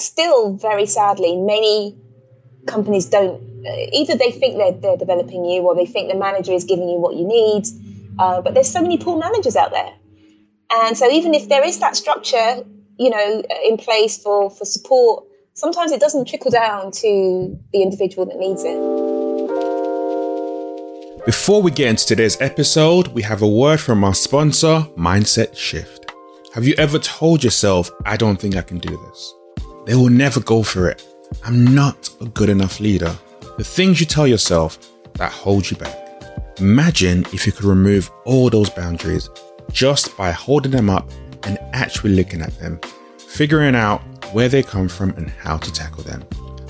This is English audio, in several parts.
still, very sadly, many companies don't. Uh, either they think they're, they're developing you, or they think the manager is giving you what you need. Uh, but there's so many poor managers out there, and so even if there is that structure, you know, in place for for support, sometimes it doesn't trickle down to the individual that needs it. Before we get into today's episode, we have a word from our sponsor, Mindset Shift. Have you ever told yourself, I don't think I can do this? They will never go for it. I'm not a good enough leader. The things you tell yourself that hold you back. Imagine if you could remove all those boundaries just by holding them up and actually looking at them, figuring out where they come from and how to tackle them.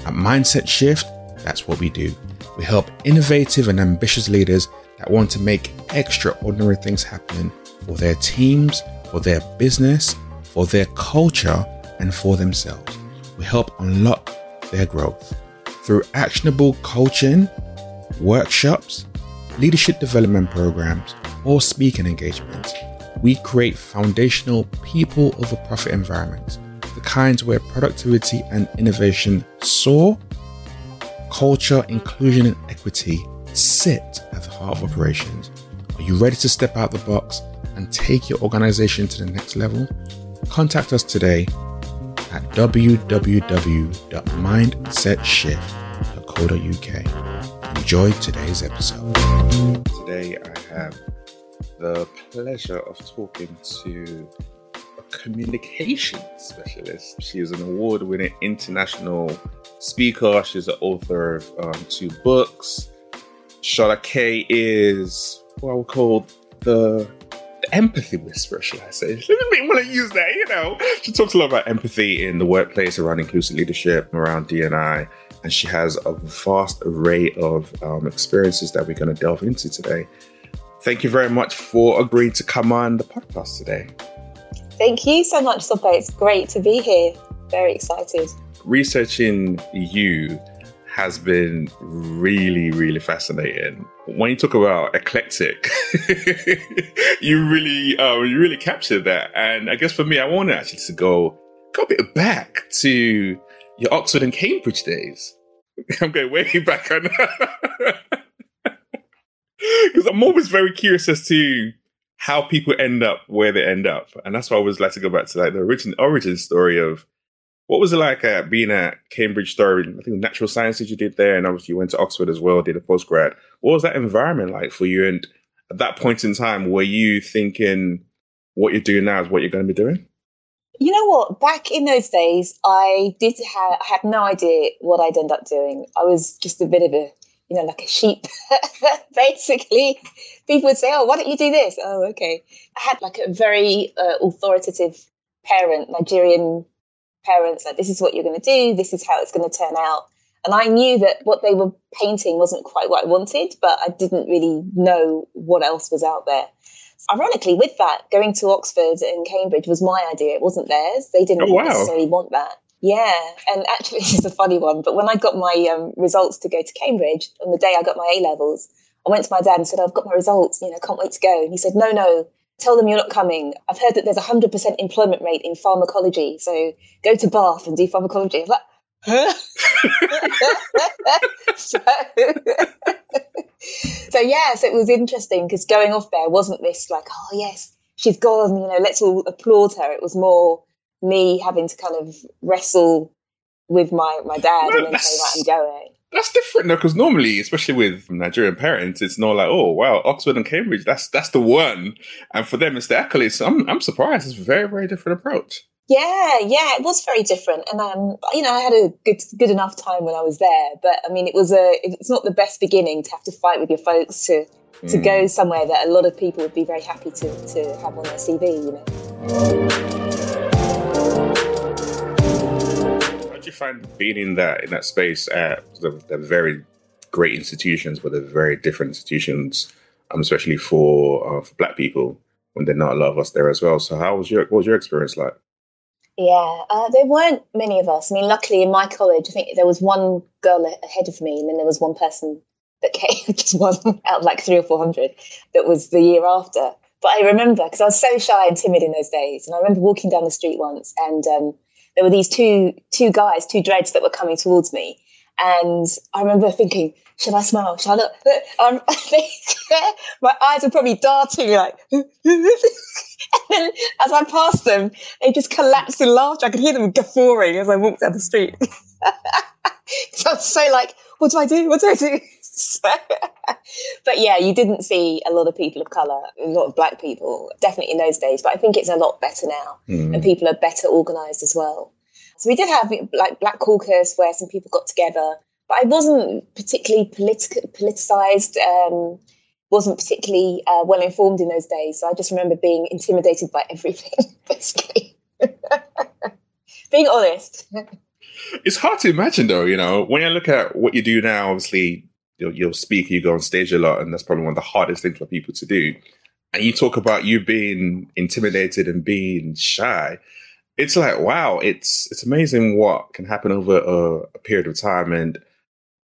At Mindset Shift, that's what we do. We help innovative and ambitious leaders that want to make extraordinary things happen for their teams, for their business, for their culture, and for themselves. Help unlock their growth through actionable coaching, workshops, leadership development programs, or speaking engagements. We create foundational people over profit environments, the kinds where productivity and innovation soar culture, inclusion, and equity sit at the heart of operations. Are you ready to step out the box and take your organization to the next level? Contact us today at www.mindsetshift.co.uk. Enjoy today's episode. Today, I have the pleasure of talking to a communication specialist. She is an award winning international speaker. She's the author of um, two books. Shola Kaye is what I would call the, the empathy whisperer, should I say? She doesn't want to use that, you know. She talks a lot about empathy in the workplace, around inclusive leadership, around D&I, and she has a vast array of um, experiences that we're going to delve into today. Thank you very much for agreeing to come on the podcast today. Thank you so much, Sope. It's great to be here. Very excited. Researching you has been really, really fascinating. When you talk about eclectic, you really, um, you really captured that. And I guess for me, I wanted actually to go, go a bit back to your Oxford and Cambridge days. I'm going way back because I'm always very curious as to how people end up where they end up. And that's why I always like to go back to like the origin origin story of what was it like uh, being at Cambridge Shola? I think natural sciences you did there, and obviously you went to Oxford as well, did a postgrad. What was that environment like for you? And at that point in time, were you thinking what you're doing now is what you're going to be doing? You know what? Back in those days, I did have I had no idea what I'd end up doing. I was just a bit of a you know, like a sheep. Basically, people would say, "Oh, why don't you do this?" Oh, okay. I had like a very uh, authoritative parent, Nigerian parents, like, "This is what you're going to do. This is how it's going to turn out." And I knew that what they were painting wasn't quite what I wanted, but I didn't really know what else was out there. Ironically, with that, going to Oxford and Cambridge was my idea. It wasn't theirs. They didn't oh, wow. necessarily want that. Yeah, and actually, it's a funny one. But when I got my um, results to go to Cambridge on the day I got my A levels, I went to my dad and said, "I've got my results. You know, can't wait to go." And he said, "No, no, tell them you're not coming. I've heard that there's a hundred percent employment rate in pharmacology, so go to Bath and do pharmacology." Like, huh? so, so yeah, so it was interesting because going off there wasn't this like, oh yes, she's gone. You know, let's all applaud her. It was more me having to kind of wrestle with my my dad no, and then say right, I'm going. That's different though, because normally, especially with Nigerian parents, it's not like, oh wow, Oxford and Cambridge, that's that's the one, and for them it's the accolades. So I'm I'm surprised. It's a very very different approach. Yeah, yeah, it was very different, and um, you know, I had a good good enough time when I was there, but I mean, it was a it's not the best beginning to have to fight with your folks to to mm. go somewhere that a lot of people would be very happy to to have on their CV, you know. You find being in that in that space at the, the very great institutions, but they're very different institutions, um, especially for uh, for Black people when there are not a lot of us there as well. So, how was your what was your experience like? Yeah, uh, there weren't many of us. I mean, luckily in my college, I think there was one girl ahead of me, and then there was one person that came, just one out of like three or four hundred, that was the year after. But I remember because I was so shy and timid in those days, and I remember walking down the street once, and um, there were these two two guys, two dreads that were coming towards me, and I remember thinking, should I smile? Should I look? Um, my eyes were probably darting like. and then as I passed them, they just collapsed in laughter. I could hear them guffawing as I walked down the street. so I was so like, what do I do? What do I do? but yeah, you didn't see a lot of people of color, a lot of black people, definitely in those days. But I think it's a lot better now, mm. and people are better organized as well. So we did have like Black Caucus, where some people got together, but I wasn't particularly politi- politicized. Um, wasn't particularly uh, well informed in those days. So I just remember being intimidated by everything, basically. being honest. It's hard to imagine, though. You know, when you look at what you do now, obviously you'll, you'll speak, you go on stage a lot, and that's probably one of the hardest things for people to do. And you talk about you being intimidated and being shy. It's like wow, it's it's amazing what can happen over a, a period of time, and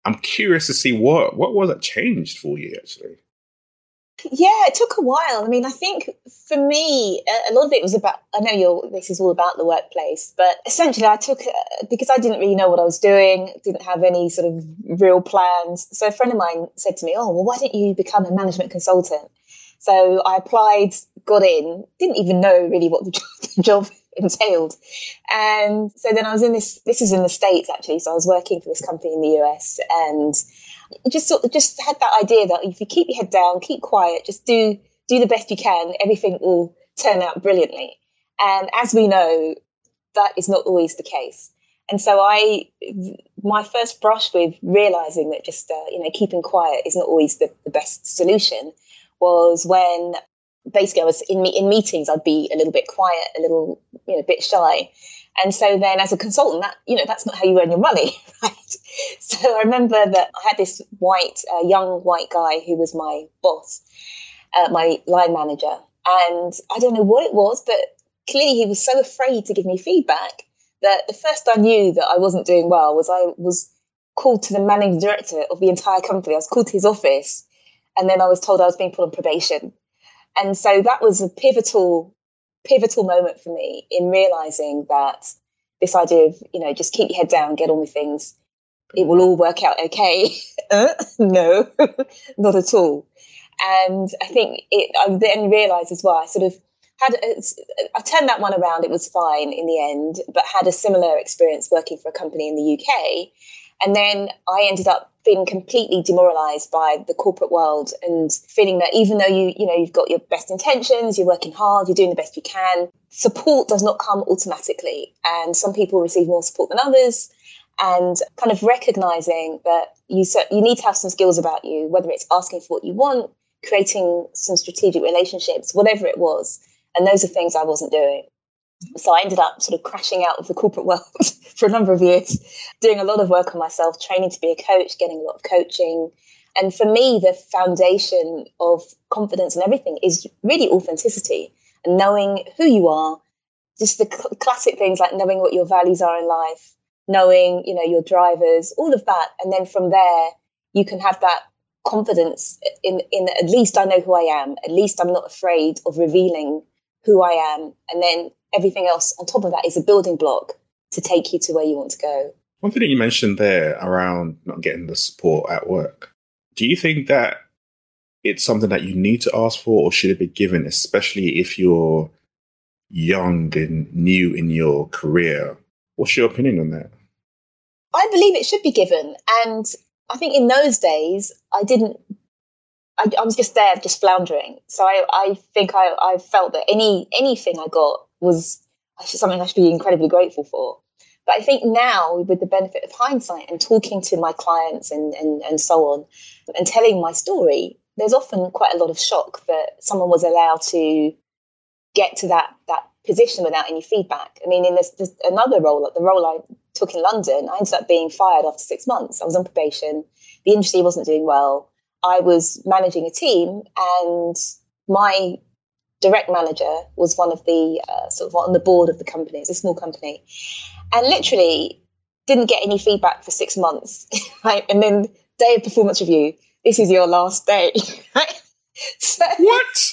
I'm curious to see what what was it changed for you actually. Yeah, it took a while. I mean, I think for me, a lot of it was about. I know you're. This is all about the workplace, but essentially, I took uh, because I didn't really know what I was doing, didn't have any sort of real plans. So a friend of mine said to me, "Oh, well, why don't you become a management consultant?" So I applied, got in, didn't even know really what the job, the job entailed, and so then I was in this. This is in the states actually. So I was working for this company in the US, and just sort of just had that idea that if you keep your head down, keep quiet, just do do the best you can, everything will turn out brilliantly. And as we know, that is not always the case. And so I, my first brush with realizing that just uh, you know keeping quiet is not always the, the best solution was when basically I was in in meetings I'd be a little bit quiet, a little you know, a bit shy, and so then as a consultant, that, you know, that's not how you earn your money, right? So I remember that I had this white, uh, young white guy who was my boss, uh, my line manager. And I don't know what it was, but clearly he was so afraid to give me feedback that the first I knew that I wasn't doing well was I was called to the managing director of the entire company. I was called to his office and then I was told I was being put on probation. And so that was a pivotal pivotal moment for me in realizing that this idea of you know just keep your head down get on with things it will all work out okay. Uh, no not at all. And i think it i then realized as well i sort of had a, I turned that one around it was fine in the end but had a similar experience working for a company in the uk and then i ended up feeling completely demoralized by the corporate world and feeling that even though you you know you've got your best intentions you're working hard you're doing the best you can support does not come automatically. And some people receive more support than others and kind of recognizing that you you need to have some skills about you whether it's asking for what you want creating some strategic relationships whatever it was and those are things I wasn't doing so I ended up sort of crashing out of the corporate world for a number of years, doing a lot of work on myself, training to be a coach, getting a lot of coaching. And for me, the foundation of confidence and everything is really authenticity and knowing who you are. Just the cl- classic things like knowing what your values are in life, knowing, you know, your drivers, all of that. And then from there, you can have that confidence in, in at least I know who I am. At least I'm not afraid of revealing who I am. And then everything else on top of that is a building block to take you to where you want to go. One thing that you mentioned there around not getting the support at work, do you think that it's something that you need to ask for or should it be given, especially if you're young and new in your career? What's your opinion on that? I believe it should be given. And I think in those days, I didn't I, I, was just there, just floundering. So I, I think I, I, felt that any anything I got was uh, something I should be incredibly grateful for. But I think now, with the benefit of hindsight and talking to my clients and, and, and so on, and telling my story, there's often quite a lot of shock that someone was allowed to get to that that position without any feedback. I mean, in this, this another role, like the role I took in London, I ended up being fired after six months. I was on probation. The industry wasn't doing well. I was managing a team, and my direct manager was one of the uh, sort of on the board of the company. It's a small company, and literally didn't get any feedback for six months. right? And then day of performance review. This is your last day. Right? so, what?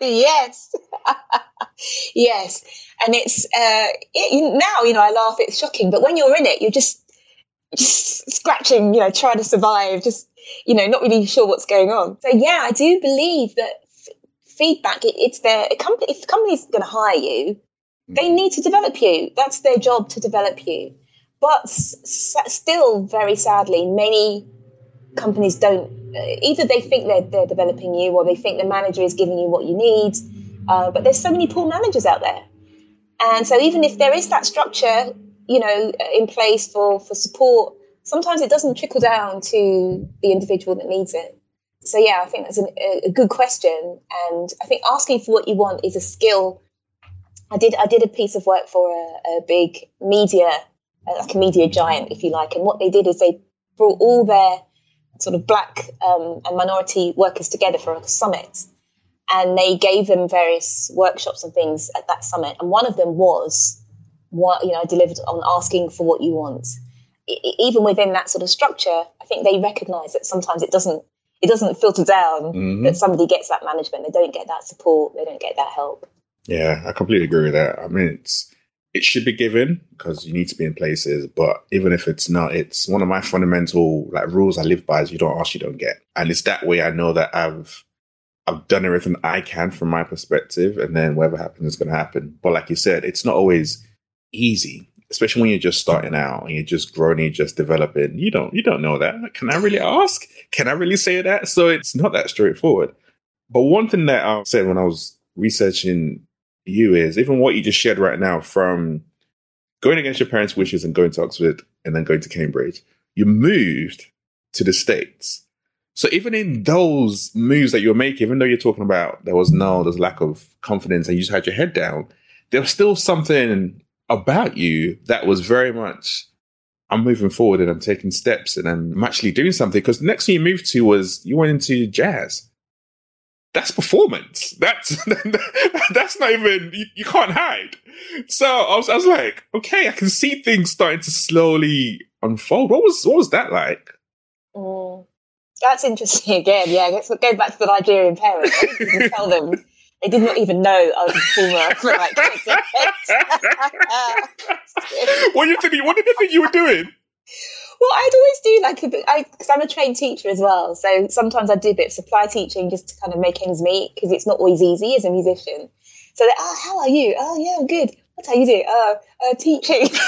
Yes, yes, and it's uh, it, now you know I laugh. It's shocking, but when you're in it, you're just just scratching, you know, trying to survive, just you know, not really sure what's going on. So yeah, I do believe that f- feedback. It, it's their company. If the company's going to hire you, they Mm. need to develop you. That's their job to develop you. But s- still, very sadly, many companies don't. Uh, either they think they're, they're developing you, or they think the manager is giving you what you need. Uh, but there's so many poor managers out there, and so even if there is that structure, you know, in place for for support, sometimes it doesn't trickle down to the individual that needs it. So yeah, I think that's an, a, a good question, and I think asking for what you want is a skill. I did I did a piece of work for a, a big media, uh, like a media giant, if you like, and what they did is they brought all their sort of black um, and minority workers together for a summit, and they gave them various workshops and things at that summit, and one of them was what you know delivered on asking for what you want. I- even within that sort of structure, I think they recognise that sometimes it doesn't it doesn't filter down Mhm. that somebody gets that management, they don't get that support, they don't get that help. Yeah, I completely agree with that. I mean, it's it should be given because you need to be in places, but even if it's not, it's one of my fundamental like rules I live by is you don't ask, you don't get, and it's that way I know that I've I've done everything I can from my perspective, and then whatever happens is going to happen. But like you said, it's not always easy, especially when you're just starting out and you're just growing, you're just developing. You don't you don't know that. Can I really ask? Can I really say that? So it's not that straightforward. But one thing that um, I said when I was researching you is even what you just shared right now from going against your parents' wishes and going to Oxford and then going to Cambridge, you moved to the States. So even in those moves that you're making, even though you're talking about there was no, there's lack of confidence and you just had your head down, there was still something about you that was very much, I'm moving forward and I'm taking steps and I'm actually doing something. Because the next thing you moved to was you went into jazz that's performance. That's that's not even you, you can't hide. So I was I was like, okay, I can see things starting to slowly unfold. What was what was that like? Mm. That's interesting again. Yeah, let's go back to the Nigerian parents. Tell them. They did not even know I was a performer for like what you think? What did you think you were doing? Well, I'd always do like a bit, because I'm a trained teacher as well. So sometimes I do a bit of supply teaching just to kind of make ends meet because it's not always easy as a musician. So, they're, oh, how are you? Oh, yeah, I'm good. What are you doing? Oh, uh, teaching. so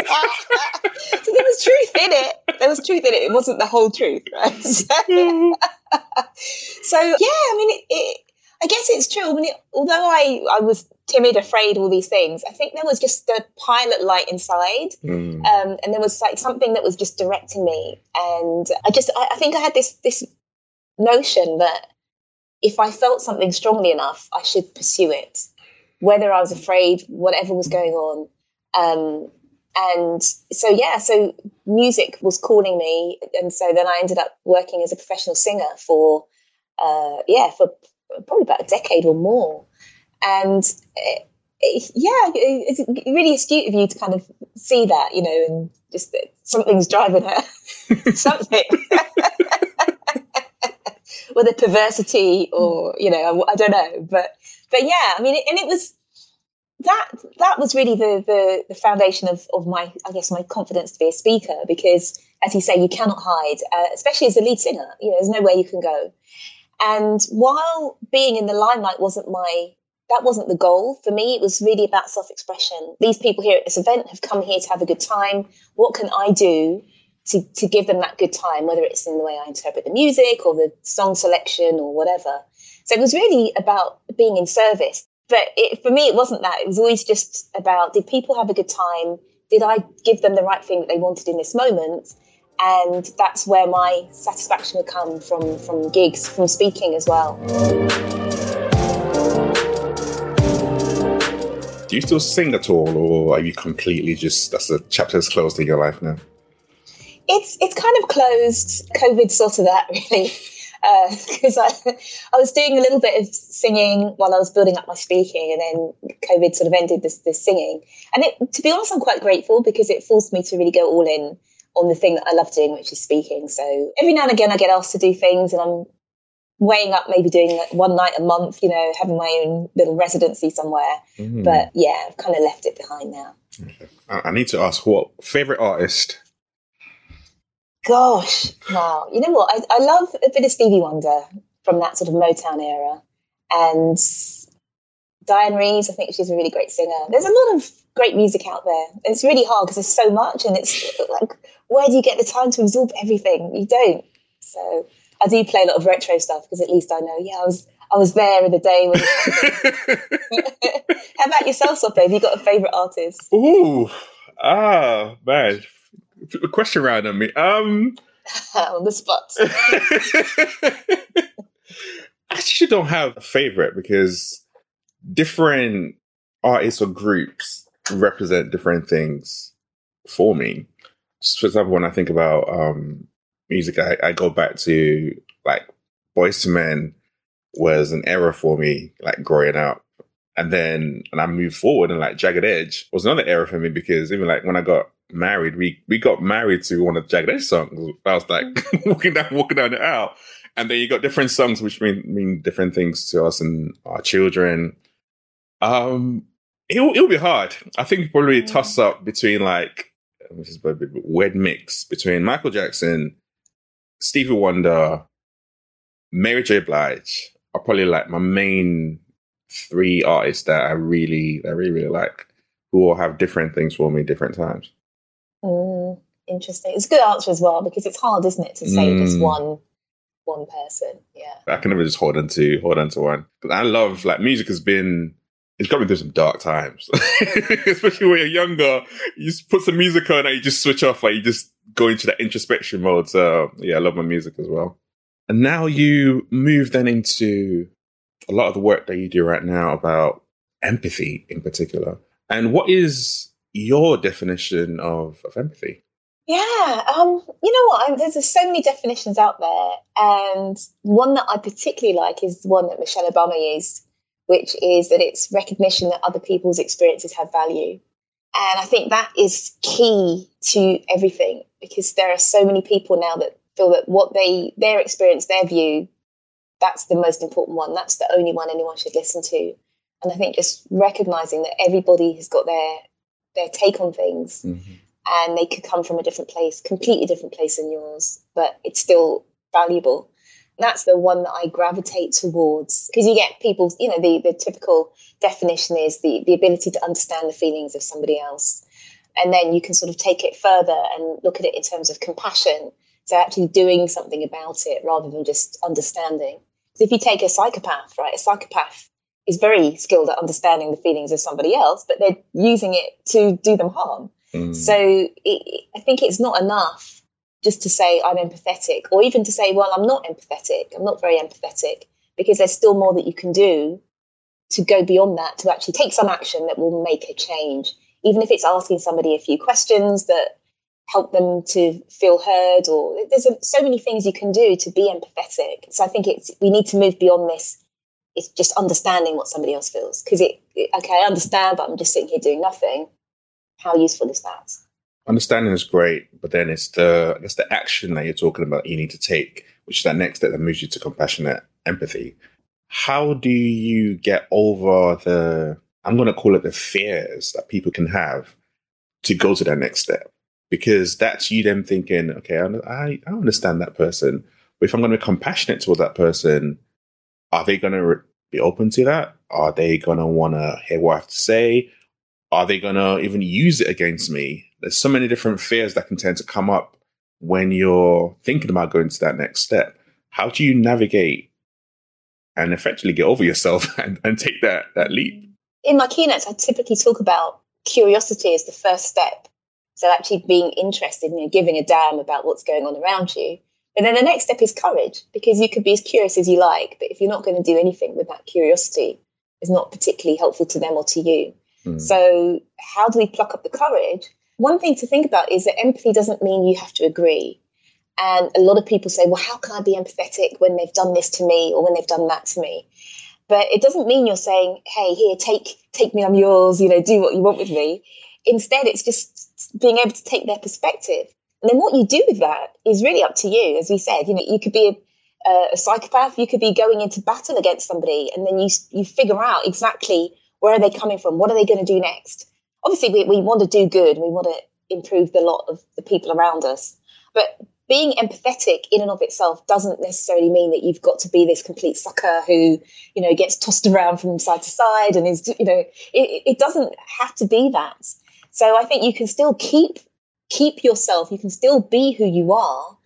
there was truth in it. There was truth in it. It wasn't the whole truth, right? So, so yeah, I mean, it, it, I guess it's true. I mean, it, although I, I was timid, afraid, all these things, I think there was just a pilot light inside. Mm. Um, and there was like something that was just directing me. And I just, I, I think I had this, this notion that if I felt something strongly enough, I should pursue it, whether I was afraid, whatever was going on. Um, and so, yeah, so music was calling me. And so then I ended up working as a professional singer for, uh, yeah, for probably about a decade or more. And it, it, yeah, it's really astute of you to kind of see that, you know, and just something's driving her, something. Whether perversity or, you know, I, I don't know. But, but yeah, I mean, it, and it was, that that was really the, the the foundation of of my I guess my confidence to be a speaker because as you say you cannot hide uh, especially as a lead singer you know there's nowhere you can go and while being in the limelight wasn't my that wasn't the goal for me it was really about self-expression these people here at this event have come here to have a good time what can I do to, to give them that good time whether it's in the way I interpret the music or the song selection or whatever so it was really about being in service but it, for me, it wasn't that. It was always just about did people have a good time? Did I give them the right thing that they wanted in this moment? And that's where my satisfaction would come from from gigs, from speaking as well. Do you still sing at all, or are you completely just that's a chapter that's closed in your life now? It's it's kind of closed. COVID sort of that really. Because uh, I, I was doing a little bit of singing while I was building up my speaking, and then COVID sort of ended this, this singing. And it, to be honest, I'm quite grateful because it forced me to really go all in on the thing that I love doing, which is speaking. So every now and again, I get asked to do things, and I'm weighing up maybe doing like one night a month, you know, having my own little residency somewhere. Mm. But yeah, I've kind of left it behind now. Okay. I need to ask what favorite artist? Gosh, wow. You know what? I, I love a bit of Stevie Wonder from that sort of Motown era. And Dianne Reeves, I think she's a really great singer. There's a lot of great music out there. It's really hard because there's so much, and it's like, where do you get the time to absorb everything? You don't. So I do play a lot of retro stuff because at least I know, yeah, I was I was there in the day. When... How about yourself, Sope? Have you got a favourite artist? Ooh, ah, man, question round on me. Um, on the spot. I actually don't have a favorite because different artists or groups represent different things for me. For example, when I think about um, music, I, I go back to like Boyz II Men was an era for me, like growing up. And then and I moved forward and like Jagged Edge was another era for me because even like when I got married, we we got married to one of the Jagged Edge songs. I was like walking down walking down the aisle. And then you got different songs which mean mean different things to us and our children. Um it'll it'll be hard. I think probably a toss up between like this is a bit weird mix between Michael Jackson, Stevie Wonder, Mary J. Blige are probably like my main three artists that I really, I really, really like, who all have different things for me different times. Mm, interesting. It's a good answer as well because it's hard, isn't it, to say mm. just one one person. Yeah, I can never just hold on to hold on to one. But I love like music has been it's got me through some dark times, especially when you're younger. You just put some music on and you just switch off, like you just go into that introspection mode. So yeah, I love my music as well. And now you move then into a lot of the work that you do right now about empathy in particular. And what is your definition of, of empathy? Yeah, um, you know what? there's, there's so many definitions out there, and one that I particularly like is the one that Michelle Obama used, which is that it's recognition that other people's experiences have value. And I think that is key to everything because there are so many people now that feel that what they their experience, their view, that's the most important one. That's the only one anyone should listen to. And I think just recognizing that everybody has got their their take on things, mm-hmm. and they could come from a different place, completely different place than yours, but it's still valuable. That's the one that I gravitate towards because you get people, you know, the, the typical definition is the, the ability to understand the feelings of somebody else. And then you can sort of take it further and look at it in terms of compassion so actually doing something about it rather than just understanding. So if you take a psychopath, right, a psychopath is very skilled at understanding the feelings of somebody else, but they're using it to do them harm. Mm. So it, I think it's not enough just to say I'm empathetic, or even to say, well, I'm not empathetic. I'm not very empathetic because there's still more that you can do to go beyond that to actually take some action that will make a change. Even if it's asking somebody a few questions that help them to feel heard or there's so many things you can do to be empathetic so i think it's we need to move beyond this it's just understanding what somebody else feels because it, it, okay i understand but i'm just sitting here doing nothing how useful is that understanding is great but then it's the it's the action that you're talking about you need to take which is that next step that moves you to compassionate empathy how do you get over the i'm to call it the fears that people can have to go to that next step because that's you then thinking, okay, I, I understand that person. But if I'm going to be compassionate toward that person, are they going to be open to that? Are they going to want to hear what I have to say? Are they going to even use it against me? There's so many different fears that can tend to come up when you're thinking about going to that next step. How do you navigate and effectively get over yourself and, and take that, that leap? In my keynotes, I typically talk about curiosity as the first step so actually being interested, you know, giving a damn about what's going on around you. And then the next step is courage, because you could be as curious as you like, but if you're not going to do anything with that curiosity, it's not particularly helpful to them or to you. Mm. So how do we pluck up the courage? One thing to think about is that empathy doesn't mean you have to agree. And a lot of people say, well, how can I be empathetic when they've done this to me or when they've done that to me? But it doesn't mean you're saying, hey, here, take take me, I'm yours, you know, do what you want with me. Instead, it's just being able to take their perspective. And then what you do with that is really up to you. As we said, you know, you could be uh, a psychopath. You could be going into battle against somebody, and then you you figure out exactly where are they coming from. What are they going to do next? Obviously, we, we want to do good. We want to improve the lot of the people around us. But being empathetic in and of itself doesn't necessarily mean that you've got to be this complete sucker who you know gets tossed around from side to side and is you know it, it doesn't have to be that so i think you can still keep keep yourself you can still be who you are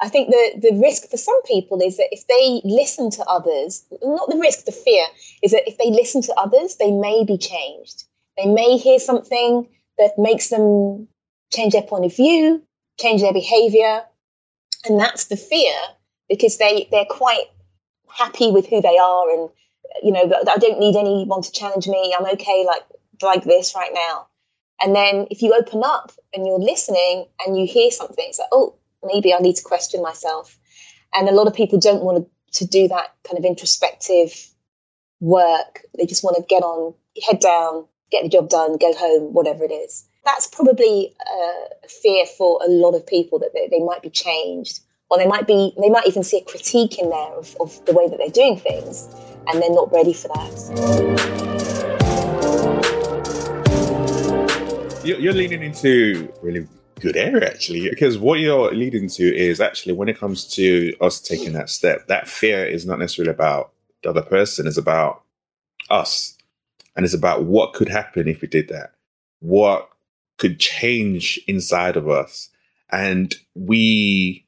i think the the risk for some people is that if they listen to others not the risk the fear is that if they listen to others they may be changed they may hear something that makes them change their point of view change their behavior. And that's the fear because they they're quite happy with who they are and you know i don't need anyone to challenge me. I'm okay like like this right now. And then if you open up and you're listening and you hear something it's like oh maybe i need to question myself. And a lot of people don't want to, to do that kind of introspective work. They just want to get on head down get the job done go home whatever it is. That's probably a fear for a lot of people that they, might be changed or they might be they might even see a critique in there of, of the way that they're doing things and they're not ready for that. You're leaning into really good area actually because what you're leading to is actually when it comes to us taking that step that fear is not necessarily about the other person it's about us and it's about what could happen if we did that what could change inside of us. And we,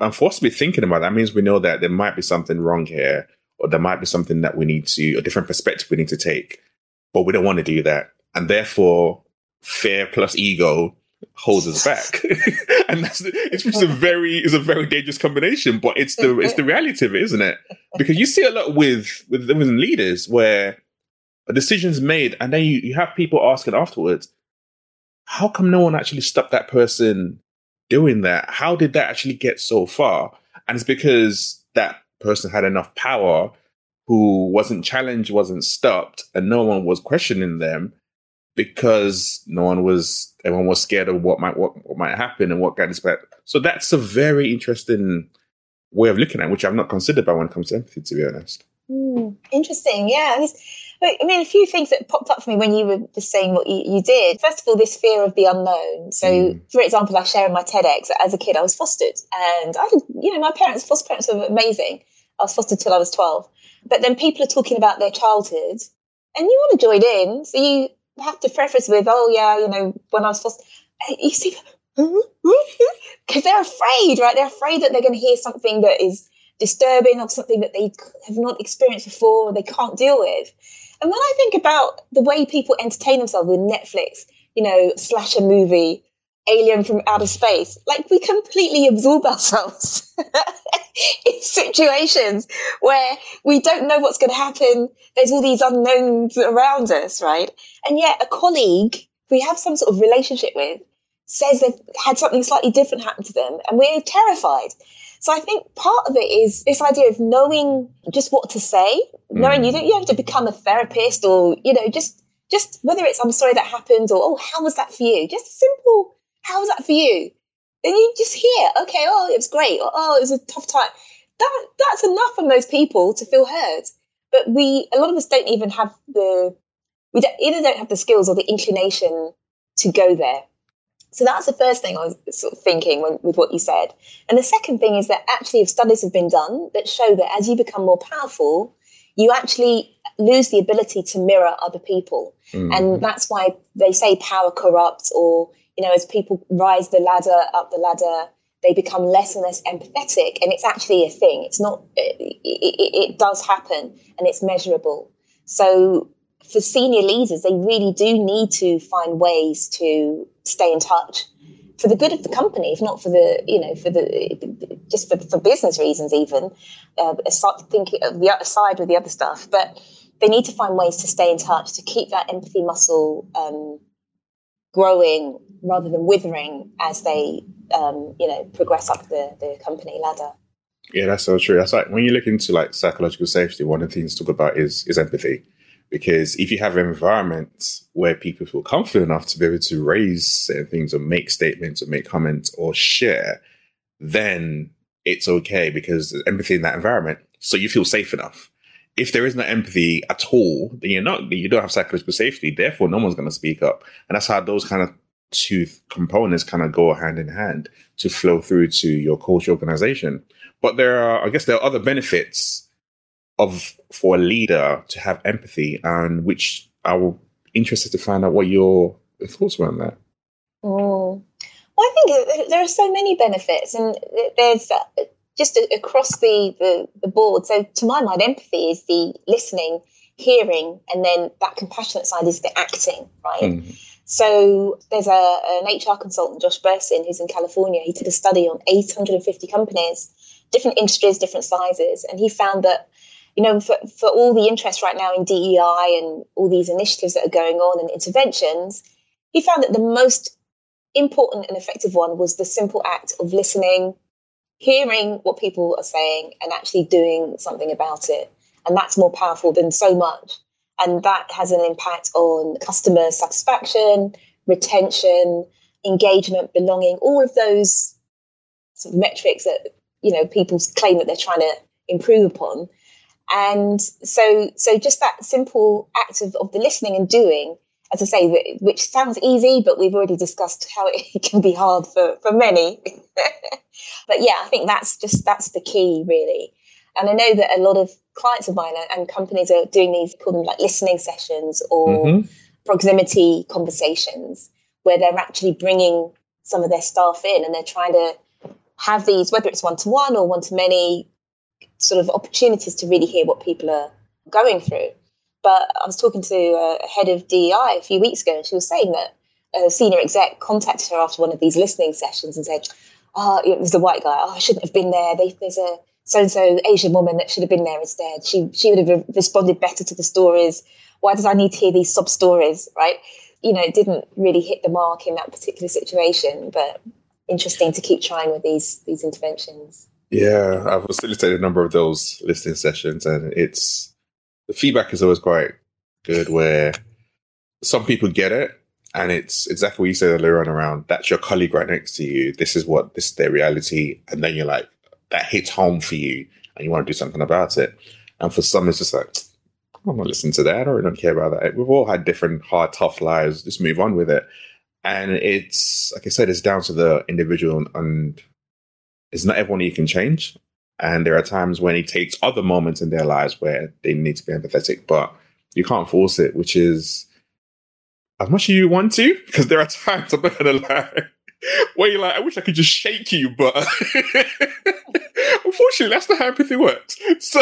I'm forced to be thinking about that. that means we know that there might be something wrong here, or there might be something that we need to, a different perspective we need to take. But we don't want to do that. And therefore, fear plus ego holds us back. and that's it's just a very it's a very dangerous combination, but it's the it's the reality of it, isn't it? Because you see a lot with with, with leaders where a decision's made, and then you, you have people asking afterwards, how come no one actually stopped that person doing that? How did that actually get so far? And it's because that person had enough power who wasn't challenged, wasn't stopped, and no one was questioning them because no one was everyone was scared of what might what, what might happen and what kind of So that's a very interesting way of looking at it, which I've not considered by when it comes to empathy, to be honest. Mm, interesting, yeah. I mean, a few things that popped up for me when you were just saying what you, you did. First of all, this fear of the unknown. So, mm. for example, I share in my TEDx as a kid, I was fostered, and I you know, my parents, foster parents were amazing. I was fostered till I was 12. But then people are talking about their childhood, and you want to join in. So, you have to preface with, oh, yeah, you know, when I was fostered, eh, you see, because they're afraid, right? They're afraid that they're going to hear something that is disturbing or something that they have not experienced before or they can't deal with. And when I think about the way people entertain themselves with Netflix, you know, slash a movie, alien from outer space, like we completely absorb ourselves in situations where we don't know what's going to happen. There's all these unknowns around us, right? And yet a colleague we have some sort of relationship with says they've had something slightly different happen to them and we're terrified. So I think part of it is this idea of knowing just what to say, mm. knowing you don't you have to become a therapist or, you know, just just whether it's I'm sorry that happened or oh how was that for you? Just a simple, how was that for you? And you just hear, okay, oh it was great, or oh it was a tough time. That that's enough for most people to feel heard. But we a lot of us don't even have the we don't, either don't have the skills or the inclination to go there. So that's the first thing I was sort of thinking when, with what you said. And the second thing is that actually, if studies have been done that show that as you become more powerful, you actually lose the ability to mirror other people. Mm-hmm. And that's why they say power corrupts, or, you know, as people rise the ladder, up the ladder, they become less and less empathetic. And it's actually a thing. It's not, it, it, it does happen and it's measurable. So for senior leaders, they really do need to find ways to stay in touch for the good of the company, if not for the, you know, for the, just for, for business reasons, even, uh, thinking of the other side with the other stuff. But they need to find ways to stay in touch, to keep that empathy muscle um, growing rather than withering as they, um, you know, progress up the, the company ladder. Yeah, that's so true. That's like when you look into like psychological safety, one of the things to talk about is is empathy. Because if you have an environment where people feel confident enough to be able to raise certain things or make statements or make comments or share, then it's okay because empathy in that environment. So you feel safe enough. If there is no empathy at all, then you're not, you don't have psychological safety. Therefore, no one's going to speak up. And that's how those kind of two components kind of go hand in hand to flow through to your culture organization. But there are, I guess, there are other benefits of for a leader to have empathy, and which I will interested to find out what your thoughts were on that. Oh, well, I think there are so many benefits, and there's uh, just across the, the, the board. So, to my mind, empathy is the listening, hearing, and then that compassionate side is the acting, right? Mm. So, there's a, an HR consultant, Josh Bersin, who's in California. He did a study on 850 companies, different industries, different sizes, and he found that you know, for, for all the interest right now in DEI and all these initiatives that are going on and interventions, he found that the most important and effective one was the simple act of listening, hearing what people are saying, and actually doing something about it. And that's more powerful than so much. And that has an impact on customer satisfaction, retention, engagement, belonging, all of those sort of metrics that, you know, people claim that they're trying to improve upon. And so, so just that simple act of, of the listening and doing, as I say, which sounds easy, but we've already discussed how it can be hard for, for many. but yeah, I think that's just, that's the key really. And I know that a lot of clients of mine and companies are doing these, call them like listening sessions or mm-hmm. proximity conversations, where they're actually bringing some of their staff in and they're trying to have these, whether it's one to one or one to many sort of opportunities to really hear what people are going through. But I was talking to a head of DEI a few weeks ago, and she was saying that a senior exec contacted her after one of these listening sessions and said, "Oh, it was the white guy. Oh, I shouldn't have been there. They, there's a so and so Asian woman that should have been there instead. She she would have responded better to the stories. Why does I need to hear these sub stories? Right? You know, it didn't really hit the mark in that particular situation, but interesting to keep trying with these these interventions. Yeah, I've facilitated a number of those listening sessions, and it's the feedback is always quite good. Where some people get it, and it's exactly what you said earlier on around that's your colleague right next to you. This is what this is their reality, and then you're like that hits home for you, and you want to do something about it. And for some, it's just like I'm not listening to that, or I don't care about that. We've all had different hard, tough lives. Just move on with it. And it's like I said, it's down to the individual and it's not everyone you can change. And there are times when it takes other moments in their lives where they need to be empathetic, but you can't force it, which is as much as you want to, because there are times, I'm not gonna lie, where you're like, I wish I could just shake you, but unfortunately, that's not how empathy works. So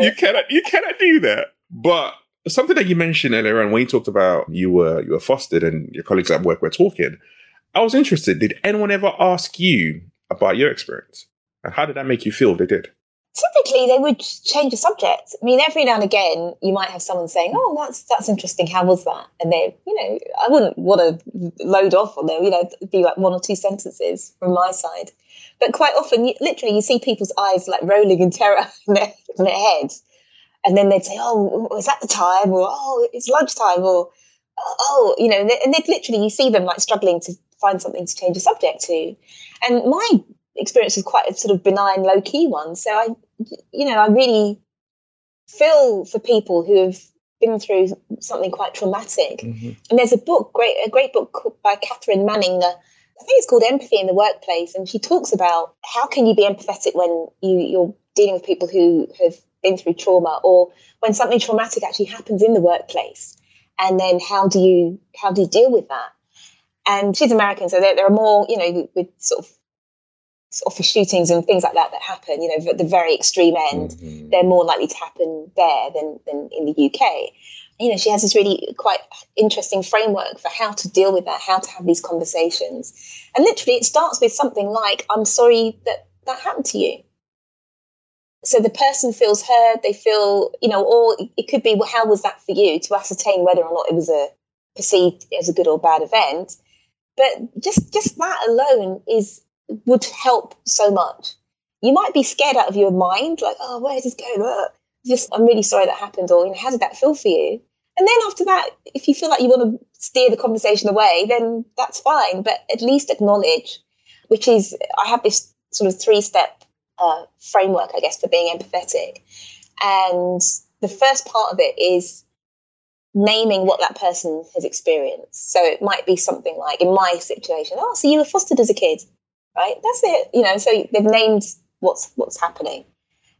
you cannot, you cannot do that. But something that you mentioned earlier on when you talked about you were you were fostered and your colleagues at work were talking, I was interested. Did anyone ever ask you about your experience. And how did that make you feel if they did? Typically, they would change the subject. I mean, every now and again, you might have someone saying, "Oh, that's that's interesting. How was that?" And they, you know, I wouldn't want to load off on them. You know, be like one or two sentences from my side. But quite often, you, literally, you see people's eyes like rolling in terror in their, in their heads, and then they'd say, "Oh, is that the time?" or "Oh, it's lunchtime," or "Oh, you know," and they'd literally you see them like struggling to find something to change the subject to. And my experience was quite a sort of benign, low key one. So I, you know, I really feel for people who have been through something quite traumatic. Mm-hmm. And there's a book, great, a great book by Katharine Manning. Uh, I think it's called Empathy in the Workplace, and she talks about how can you be empathetic when you, you're dealing with people who have been through trauma, or when something traumatic actually happens in the workplace, and then how do you how do you deal with that? And she's American, so there, there are more, you know, with sort of office shootings and things like that that happen, you know, at the very extreme end, mm-hmm. they're more likely to happen there than, than in the UK. You know, she has this really quite interesting framework for how to deal with that, how to have these conversations. And literally, it starts with something like, I'm sorry that that happened to you. So the person feels heard, they feel, you know, or it could be, well, how was that for you to ascertain whether or not it was a perceived as a good or bad event. But just just that alone is would help so much. You might be scared out of your mind, like, oh, where is this going? Uh, just, I'm really sorry that happened, or you know, how did that feel for you? And then after that, if you feel like you want to steer the conversation away, then that's fine. But at least acknowledge, which is, I have this sort of three step uh, framework, I guess, for being empathetic. And the first part of it is naming what that person has experienced. So it might be something like, in my situation, oh, so you were fostered as a kid, right? That's it. You know, so they've named what's what's happening,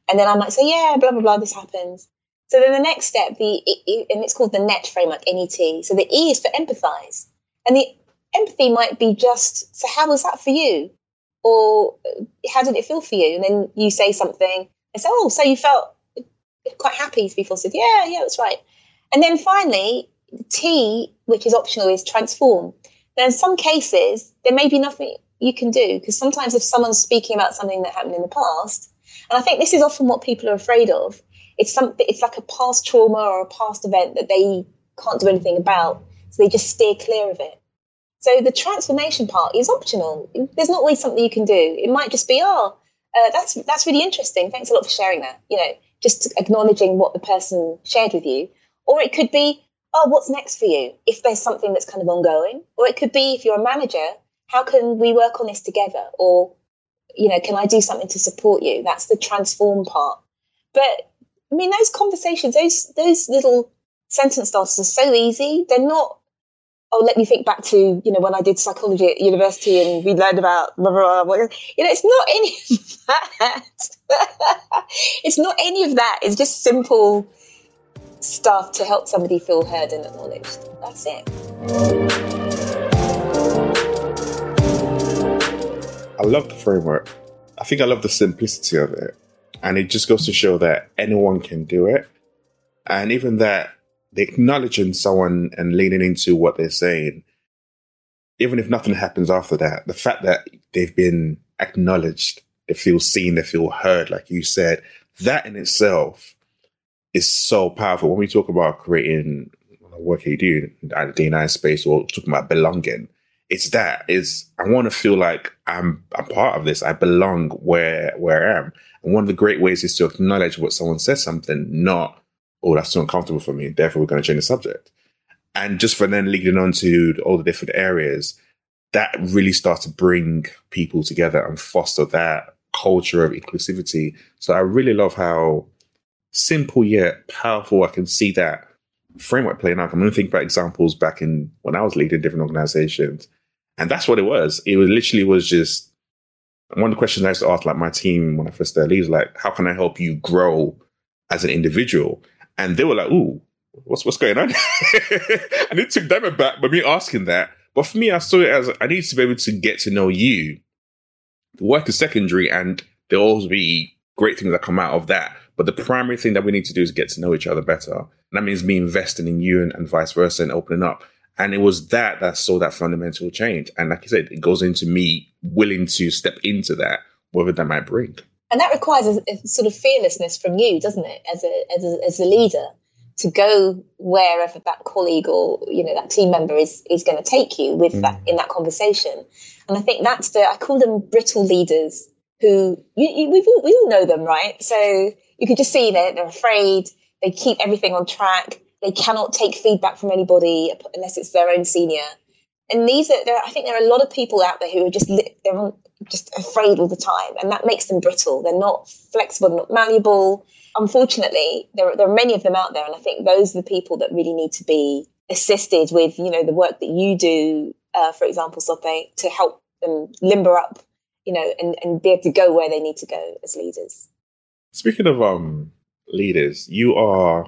and then I might say, yeah, blah blah blah, this happens. So then the next step, the and it's called the NET framework, NET. So the E is for empathize, and the empathy might be just, so how was that for you? Or how did it feel for you? And then you say something and say, oh, so you felt quite happy be fostered. Yeah, yeah, that's right. And then finally, T, which is optional, is transform. Now, in some cases, there may be nothing you can do because sometimes if someone's speaking about something that happened in the past, and I think this is often what people are afraid of, it's something it's like a past trauma or a past event that they can't do anything about, so they just steer clear of it. So the transformation part is optional. There's not always something you can do. It might just be, oh, uh, that's that's really interesting. Thanks a lot for sharing that. You know, just acknowledging what the person shared with you. Or it could be, oh, what's next for you? If there's something that's kind of ongoing. Or it could be, if you're a manager, how can we work on this together? Or, you know, can I do something to support you? That's the transform part. But I mean, those conversations, those those little sentence starters are so easy. They're not oh, let me think back to, you know, when I did psychology at university and we learned about blah, blah, blah. You know, it's not any of that. it's not any of that. It's just simple stuff to help somebody feel heard and acknowledged. That's it. I love the framework. I think I love the simplicity of it. And it just goes to show that anyone can do it. And even that the acknowledging someone and leaning into what they're saying, even if nothing happens after that, the fact that they've been acknowledged, they feel seen, they feel heard, like you said, that in itself is so powerful. When we talk about creating work you do at the D&I space or talking about belonging, it's that is I want to feel like I'm I'm part of this. I belong where where I am. And one of the great ways is to acknowledge what someone says something, not oh, that's too uncomfortable for me. Therefore, we're going to change the subject. And just for then leading on to all the different areas, that really starts to bring people together and foster that culture of inclusivity. So I really love how simple yet powerful I can see that framework playing out. I'm going to think about examples back in when I was leading different organizations. And that's what it was. It was literally was just one of the questions I used to ask like my team when I first started was like, how can I help you grow as an individual? and they were like, "Ooh, what's what's going on?" and it took them aback by me asking that. But for me, I saw it as I need to be able to get to know you. The work is secondary, and there'll always be great things that come out of that. But the primary thing that we need to do is get to know each other better. And that means me investing in you and, and vice versa and opening up. And it was that that saw that fundamental change. And like I said, it goes into me willing to step into that, whatever that might bring and that requires a, a, sort of fearlessness from you, doesn't it, as a, as a as a leader, to go wherever that colleague or you know that team member is is going to take you with mm. that in that conversation. And I think that's the I call them brittle leaders who you, you, we all, we all know them, right? So you can just see that they're afraid. They keep everything on track. They cannot take feedback from anybody unless it's their own senior. And these are there. I think there are a lot of people out there who are just they're just afraid all the time, and that makes them brittle. They're not flexible, they're not malleable. Unfortunately, there are, there are many of them out there, and I think those are the people that really need to be assisted with, you know, the work that you do, uh, for example, Sope, to help them limber up, you know, and, and be able to go where they need to go as leaders. Speaking of um, leaders, you are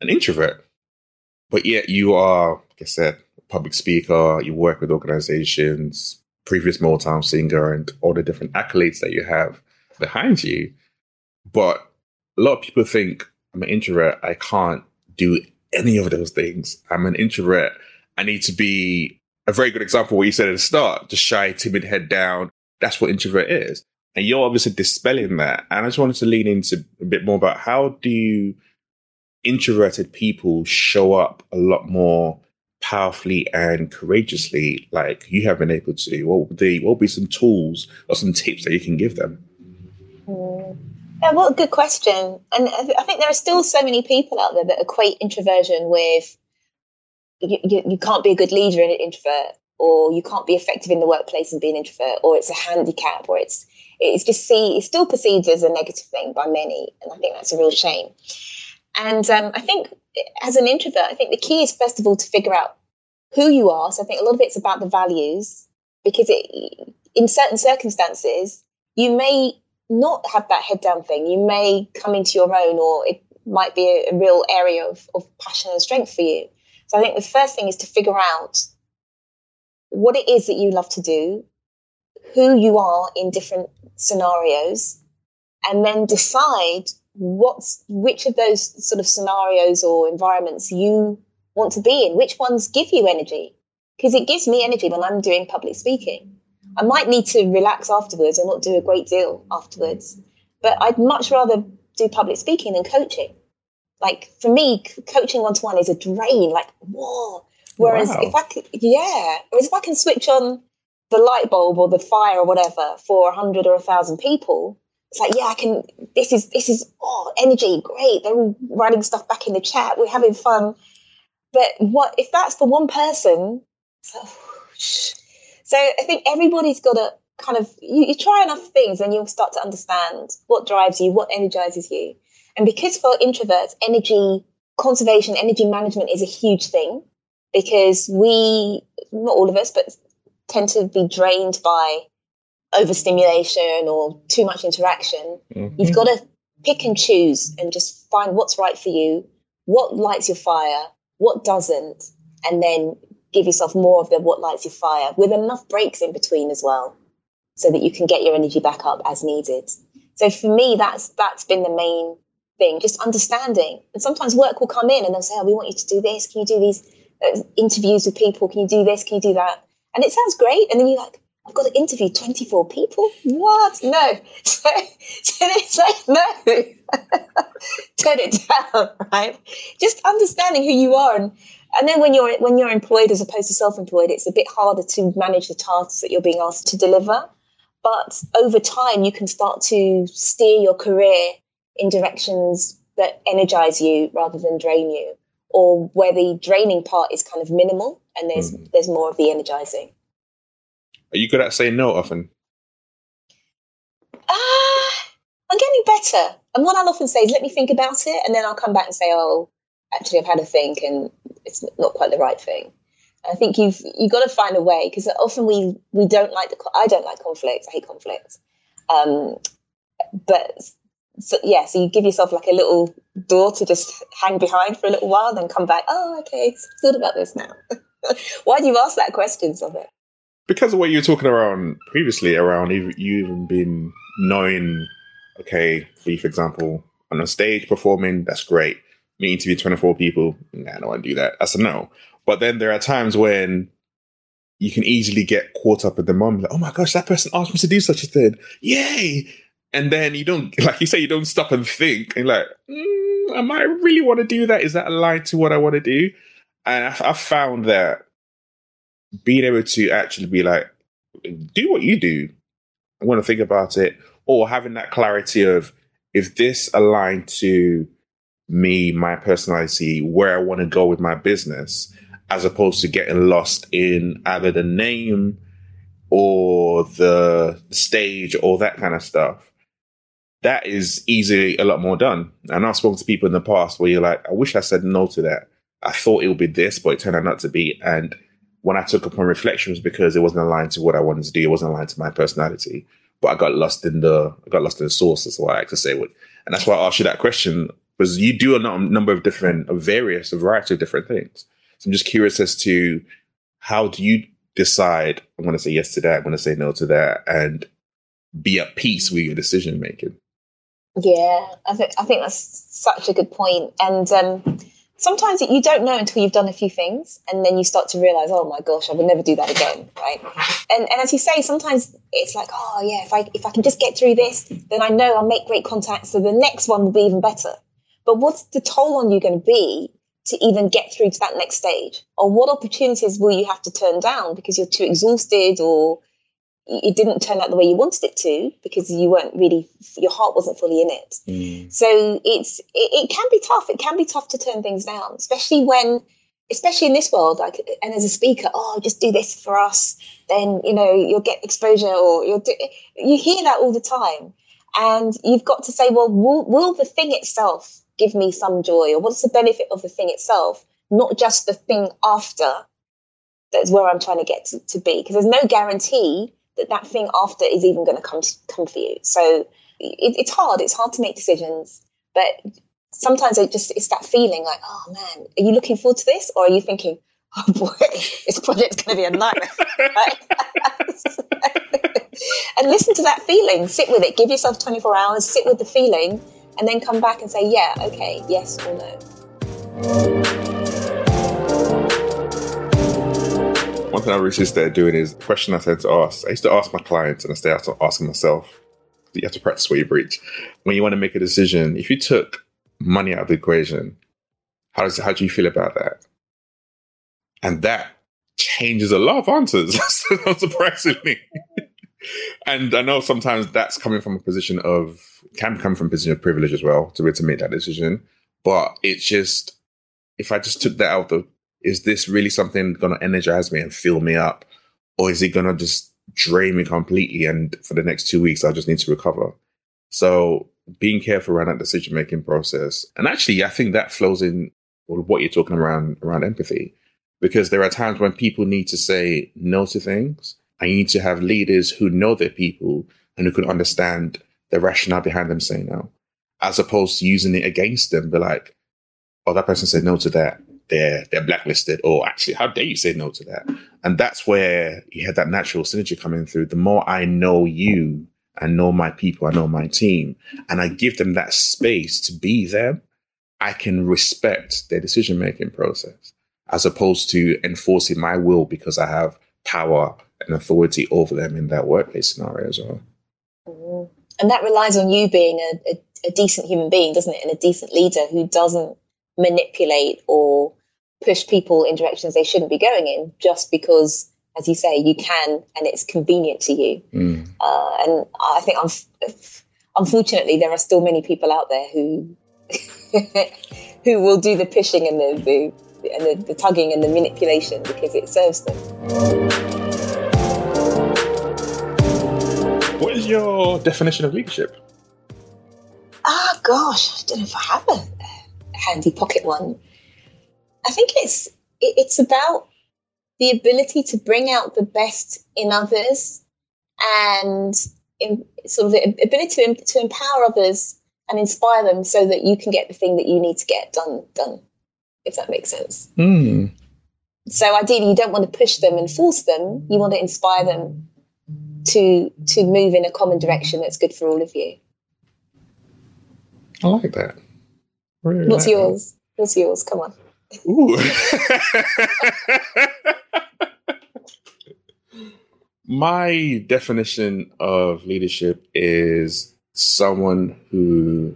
an introvert, but yet you are, like I said, public speaker. You work with organizations, previous Motown singer and all the different accolades that you have behind you. But a lot of people think I'm an introvert. I can't do any of those things. I'm an introvert. I need to be a very good example what you said at the start, just shy, timid, head down. That's what introvert is. And you're obviously dispelling that. And I just wanted to lean into a bit more about how do you introverted people show up a lot more powerfully and courageously like you have been able to? What would be what would be some tools or some tips that you can give them? Mm. Yeah, what a good question. And I think there are still so many people out there that equate introversion with you, you, you can't be a good leader in an introvert, or you can't be effective in the workplace and be an introvert, or it's a handicap, or it's it's just see it's still perceived as a negative thing by many, and I think that's a real shame. And um, I think as an introvert, I think the key is first of all to figure out who you are. So I think a lot of it's about the values, because it, in certain circumstances you may not have that head down thing. You may come into your own, or it might be a, a real area of, of passion and strength for you. So I think the first thing is to figure out what it is that you love to do, who you are in different scenarios, and then decide what's which of those sort of scenarios or environments you want to be in. Which ones give you energy? Because it gives me energy when I'm doing public speaking. I might need to relax afterwards or not do a great deal afterwards, but I'd much rather do public speaking than coaching. Like for me, coaching one to one is a drain. Like whoa. Whereas wow. if I could, yeah, whereas if I can switch on the light bulb or the fire or whatever for a hundred or a thousand people, it's like yeah, I can. This is this is oh energy, great. They're all writing stuff back in the chat. We're having fun. But what if that's for one person? So, oh, so I think everybody's got to kind of you, you try enough things and you'll start to understand what drives you, what energizes you. And because for introverts, energy conservation, energy management is a huge thing because we, not all of us, but tend to be drained by overstimulation or too much interaction. Mm-hmm. You've got to pick and choose and just find what's right for you, what lights your fire, what doesn't, and then give yourself more of the what lights your fire with enough breaks in between as well so that you can get your energy back up as needed. So for me, that's that's been the main thing, just understanding. And sometimes work will come in and they'll say, "Oh, we want you to do this. Can you do these uh, interviews with people? Can you do this? Can you do that?" And it sounds great, and then you're like, "I've got to interview 24 people. What? No." So, so it's like, no, turn it down, right? Just understanding who you are and. And then when you're when you're employed as opposed to self-employed, it's a bit harder to manage the tasks that you're being asked to deliver. But over time, you can start to steer your career in directions that energize you rather than drain you, or where the draining part is kind of minimal and there's mm. there's more of the energizing. Are you good at saying no often? Ah, uh, I'm getting better. And what I'll often say is, let me think about it, and then I'll come back and say, oh, actually, I've had a think, and it's not quite the right thing. I think you've you've got to find a way because often we we don't like the I don't like conflict. I hate conflict. Um, but so, yeah, so you give yourself like a little door to just hang behind for a little while, then come back. Oh, okay, thought about this now. Why do you ask that question, it? Because of what you were talking around previously, around you even been knowing, okay, be for example, on a stage performing, that's great. Me interview 24 people, nah, I don't want to do that. That's a no. But then there are times when you can easily get caught up in the moment, like, oh my gosh, that person asked me to do such a thing. Yay! and then you don't like you say you don't stop and think and like mm, am i really want to do that is that aligned to what i want to do and I, I found that being able to actually be like do what you do i want to think about it or having that clarity of if this aligned to me my personality where i want to go with my business as opposed to getting lost in either the name or the stage or that kind of stuff that is easily a lot more done. And I've spoken to people in the past where you're like, I wish I said no to that. I thought it would be this, but it turned out not to be. And when I took upon reflection was because it wasn't aligned to what I wanted to do. It wasn't aligned to my personality. But I got lost in the I got lost in the source. That's I like to say. And that's why I asked you that question because you do a number of different, various, a variety of different things. So I'm just curious as to how do you decide? I'm going to say yes to that. I'm going to say no to that, and be at peace with your decision making. Yeah, I think I think that's such a good point. And um, sometimes you don't know until you've done a few things, and then you start to realize, oh my gosh, I would never do that again, right? And and as you say, sometimes it's like, oh yeah, if I if I can just get through this, then I know I'll make great contacts, so the next one will be even better. But what's the toll on you going to be to even get through to that next stage? Or what opportunities will you have to turn down because you're too exhausted or it didn't turn out the way you wanted it to because you weren't really your heart wasn't fully in it mm. so it's it, it, can be tough it can be tough to turn things down especially when especially in this world, like, and as a speaker, oh, just do this for us, then you know you'll get exposure, or you'll do. You hear that all the time, and you've got to say, well, will, will the thing itself give me some joy, or what's the benefit of the thing itself, not just the thing after? That's where I'm trying to get to, to be, because there's no guarantee that that thing after is even going to come come for you. So it, it's hard. It's hard to make decisions, but sometimes it just it's that feeling like, oh man, are you looking forward to this, or are you thinking, oh boy, this project's going to be a nightmare? and listen to that feeling, sit with it, give yourself 24 hours, sit with the feeling, and then come back and say, yeah, okay, yes or no. One thing I recently started doing is the question I tend to ask. I used to ask my clients, and I started asking myself. You have to practice what you preach. When you want to make a decision, if you took money out of the equation. How does how do you feel about that? And that changes a lot of answers, not surprisingly. and I know sometimes that's coming from a position of can come from a position of privilege as well to be able to make that decision. But it's just if I just took that out of the is this really something gonna energize me and fill me up? Or is it gonna just drain me completely and for the next two weeks I just need to recover? So being careful around that decision making process. And actually, I think that flows in with what you're talking around around empathy, because there are times when people need to say no to things, you need to have leaders who know their people and who can understand the rationale behind them saying no, as opposed to using it against them. Be like, oh, that person said no to that. They're they're blacklisted. Or actually, how dare you say no to that? And that's where you had that natural synergy coming through. The more I know you, I know my people, I know my team, and I give them that space to be them, I can respect their decision making process as opposed to enforcing my will because I have power and authority over them in that workplace scenario as well. And that relies on you being a, a, a decent human being, doesn't it? And a decent leader who doesn't manipulate or push people in directions they shouldn't be going in just because as you say, you can, and it's convenient to you. Mm. Uh, and I think, unfortunately, there are still many people out there who who will do the pushing and the, the and the, the tugging and the manipulation because it serves them. What is your definition of leadership? Ah, oh, gosh, I don't know if I have a, a handy pocket one. I think it's it's about the ability to bring out the best in others and in, sort of the ability to, to empower others and inspire them so that you can get the thing that you need to get done done if that makes sense. Mm. so ideally you don't want to push them and force them. You want to inspire them to to move in a common direction that's good for all of you. I like that. Really what's like yours? That. what's yours? Come on Ooh. My definition of leadership is someone who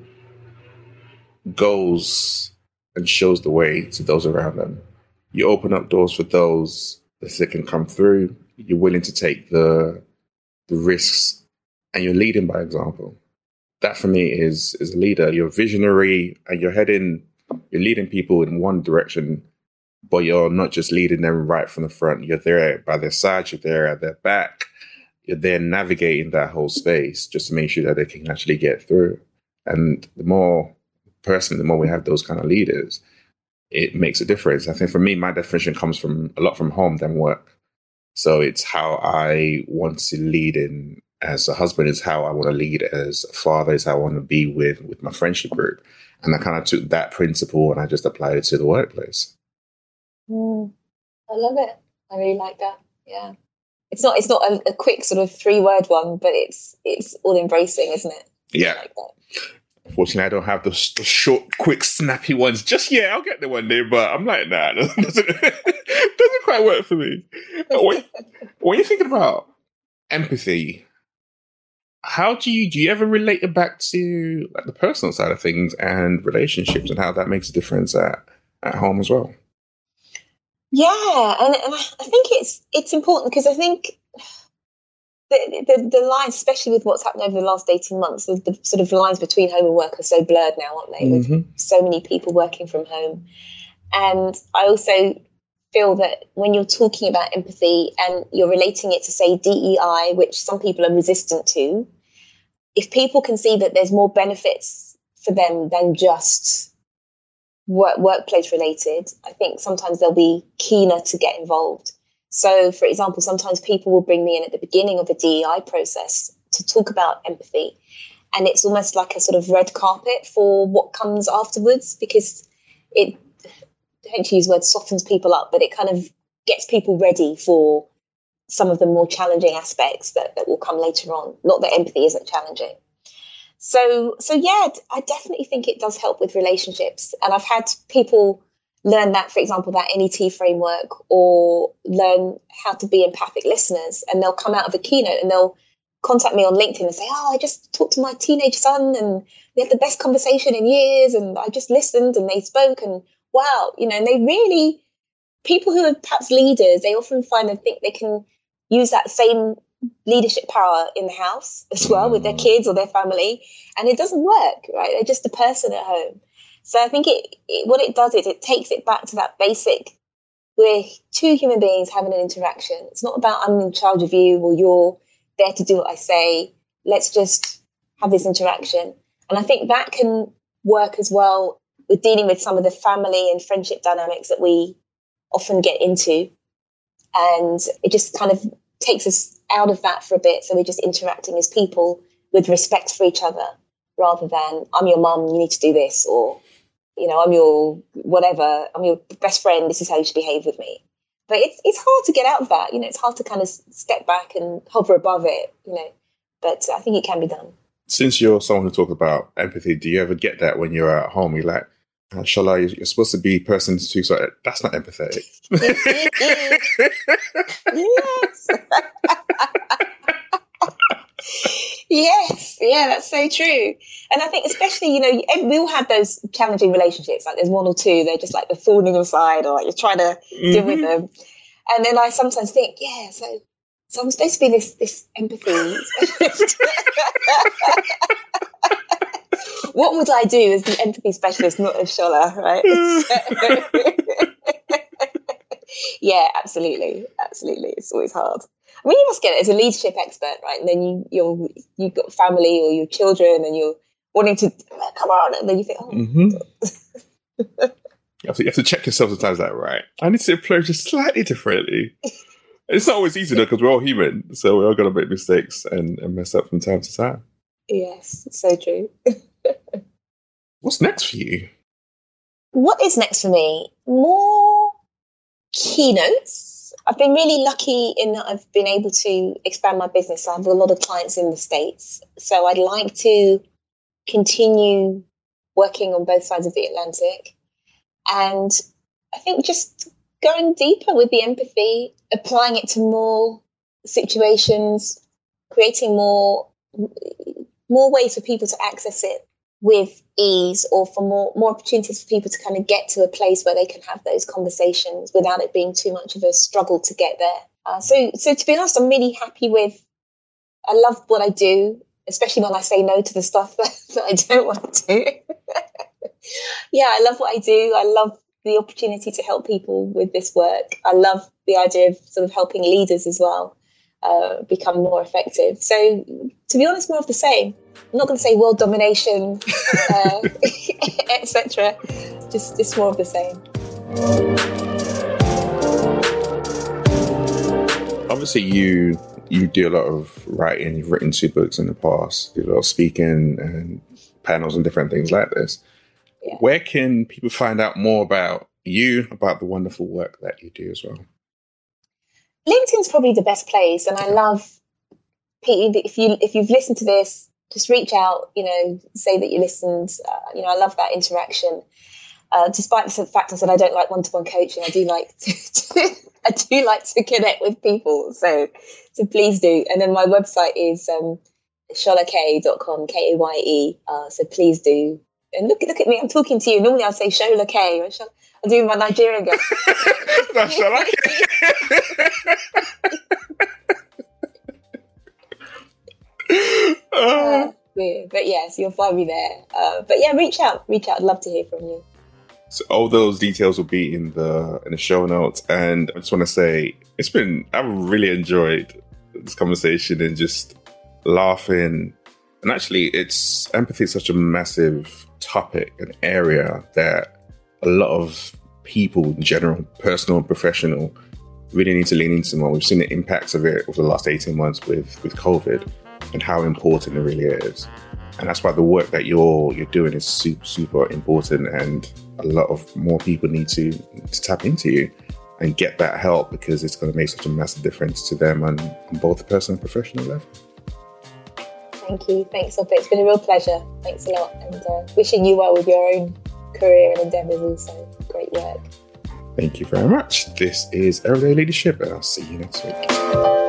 goes and shows the way to those around them. You open up doors for those that can come through. You're willing to take the the risks, and you're leading by example. That for me is is a leader. You're visionary, and you're heading. You're leading people in one direction but you're not just leading them right from the front. You're there by their side, you're there at their back. You're there navigating that whole space just to make sure that they can actually get through. And the more, personally, the more we have those kind of leaders, it makes a difference. I think for me, my definition comes from a lot from home than work. So it's how I want to lead in as a husband is how I want to lead as a father is how I want to be with with my friendship group. And I kind of took that principle and I just applied it to the workplace. Mm, I love it. I really like that. Yeah. It's not it's not a, a quick sort of three word one, but it's it's all embracing, isn't it? Yeah. Like Unfortunately, I don't have the, the, short, quick, snappy ones just yet. I'll get there one day, but I'm like, nah, doesn't, doesn't quite work for me. When, when you're thinking about empathy, how do you do you ever relate it back to like the personal side of things and relationships and how that makes a difference at, at home as well? Yeah, and, I think it's it's important because I think the, the, the lines, especially with what's happened over the last eighteen months, the, the, sort of lines between home and work are so blurred now, aren't they? Mm-hmm. With so many people working from home, And I also feel that when you're talking about empathy and you're relating it to, say, DEI, which some people are resistant to, if people can see that there's more benefits for them than just work, workplace related, I think sometimes they'll be keener to get involved. So, for example, sometimes people will bring me in at the beginning of a DEI process to talk about empathy. And it's almost like a sort of red carpet for what comes afterwards because it, To use words, softens people up, but it kind of gets people ready for some of the more challenging aspects that, that will come later on. Not that empathy isn't challenging. So, so yeah, I definitely think it does help with relationships. And I've had people learn that, for example, that NET framework or learn how to be empathic listeners. And they'll come out of a keynote and they'll contact me on LinkedIn and say, Oh, I just talked to my teenage son and we had the best conversation in years. And I just listened and they spoke. And wow, you know, and they really, people who are perhaps leaders, they often find and think they can use that same leadership power in the house as well with their mm. kids or their family. And it doesn't work, right? They're just a person at home. So I think it, it, what it does is it takes it back to that basic. We're two human beings having an interaction. It's not about I'm in charge of you or you're there to do what I say. Let's just have this interaction. And I think that can work as well with dealing with some of the family and friendship dynamics that we often get into. And it just kind of takes us out of that for a bit. So we're just interacting as people with respect for each other rather than I'm your mum, you need to do this, or you know, I'm your whatever, I'm your best friend, this is how you should behave with me. But it's it's hard to get out of that, you know, it's hard to kind of step back and hover above it, you know. But I think it can be done. Since you're someone who talks about empathy, do you ever get that when you're at home? You're like, Shola, you're supposed to be person to so that's not empathetic. yes. yes, yeah, that's so true. And I think, especially, you know, we all have those challenging relationships. Like, there's one or two, they're just like the thorning aside, or like you're trying to mm-hmm. deal with mm-hmm. them. And then I sometimes think, yeah, so so I'm supposed to be this this empathy what would I do as the empathy specialist, not as Shola, right? yeah, absolutely, absolutely. It's always hard. I mean, you must get it as a leadership expert, right? And then you you're you've got family or your children, and you're wanting to come on, and then you think, oh. Mm-hmm. you, have to, you have to check yourself sometimes. That right? I need to approach it slightly differently. It's not always easy though, because we're all human, so we're all going to make mistakes and, and mess up from time to time. Yes, so true. What's next for you? What is next for me? More keynotes. I've been really lucky in that I've been able to expand my business. I have a lot of clients in the States. So I'd like to continue working on both sides of the Atlantic. And I think just going deeper with the empathy, applying it to more situations, creating more more ways for people to access it with ease or for more more opportunities for people to kind of get to a place where they can have those conversations without it being too much of a struggle to get there. Uh, so so to be honest, I'm really happy with. I love what I do, especially when I say no to the stuff that, that I don't want to yeah, I love what I do. I love the opportunity to help people with this work. I love the idea of sort of helping leaders as well uh, become more effective. So, to be honest, more of the same. I'm not going to say world domination, uh, etc. Just, just more of the same. Obviously, you you do a lot of writing. You've written two books in the past. You Do a lot of speaking and panels and different things like this. Yeah. Where can people find out more about you, about the wonderful work that you do as well? LinkedIn's probably the best place, and I love Pete. if you if you've listened to this, just reach out. You know, say that you listened. Uh, you know, I love that interaction. Uh, despite the fact I said I don't like one to one coaching, I do like to, to, I do like to connect with people. So so please do. And then my website is um, sholakaye.com, K A Y E. Uh, so please do. And look look at me, I'm talking to you. Normally I'd say Shola I'm doing my Nigerian girl. Shola uh, but yes, you'll find me there. Uh, but yeah, reach out, reach out. I'd love to hear from you. So all those details will be in the in the show notes. And I just want to say it's been I've really enjoyed this conversation and just laughing. And actually, it's empathy is such a massive topic, an area that a lot of people in general, personal and professional, really need to lean into more. We've seen the impacts of it over the last 18 months with, with COVID and how important it really is. And that's why the work that you're you're doing is super, super important and a lot of more people need to, to tap into you and get that help because it's going to make such a massive difference to them on, on both the personal and professional level. Thank you. Thanks, Sope. It's been a real pleasure. Thanks a lot. And uh, wishing you well with your own career and endeavours also. Great work. Thank you very much. This is Everyday Leadership, and I'll see you next week.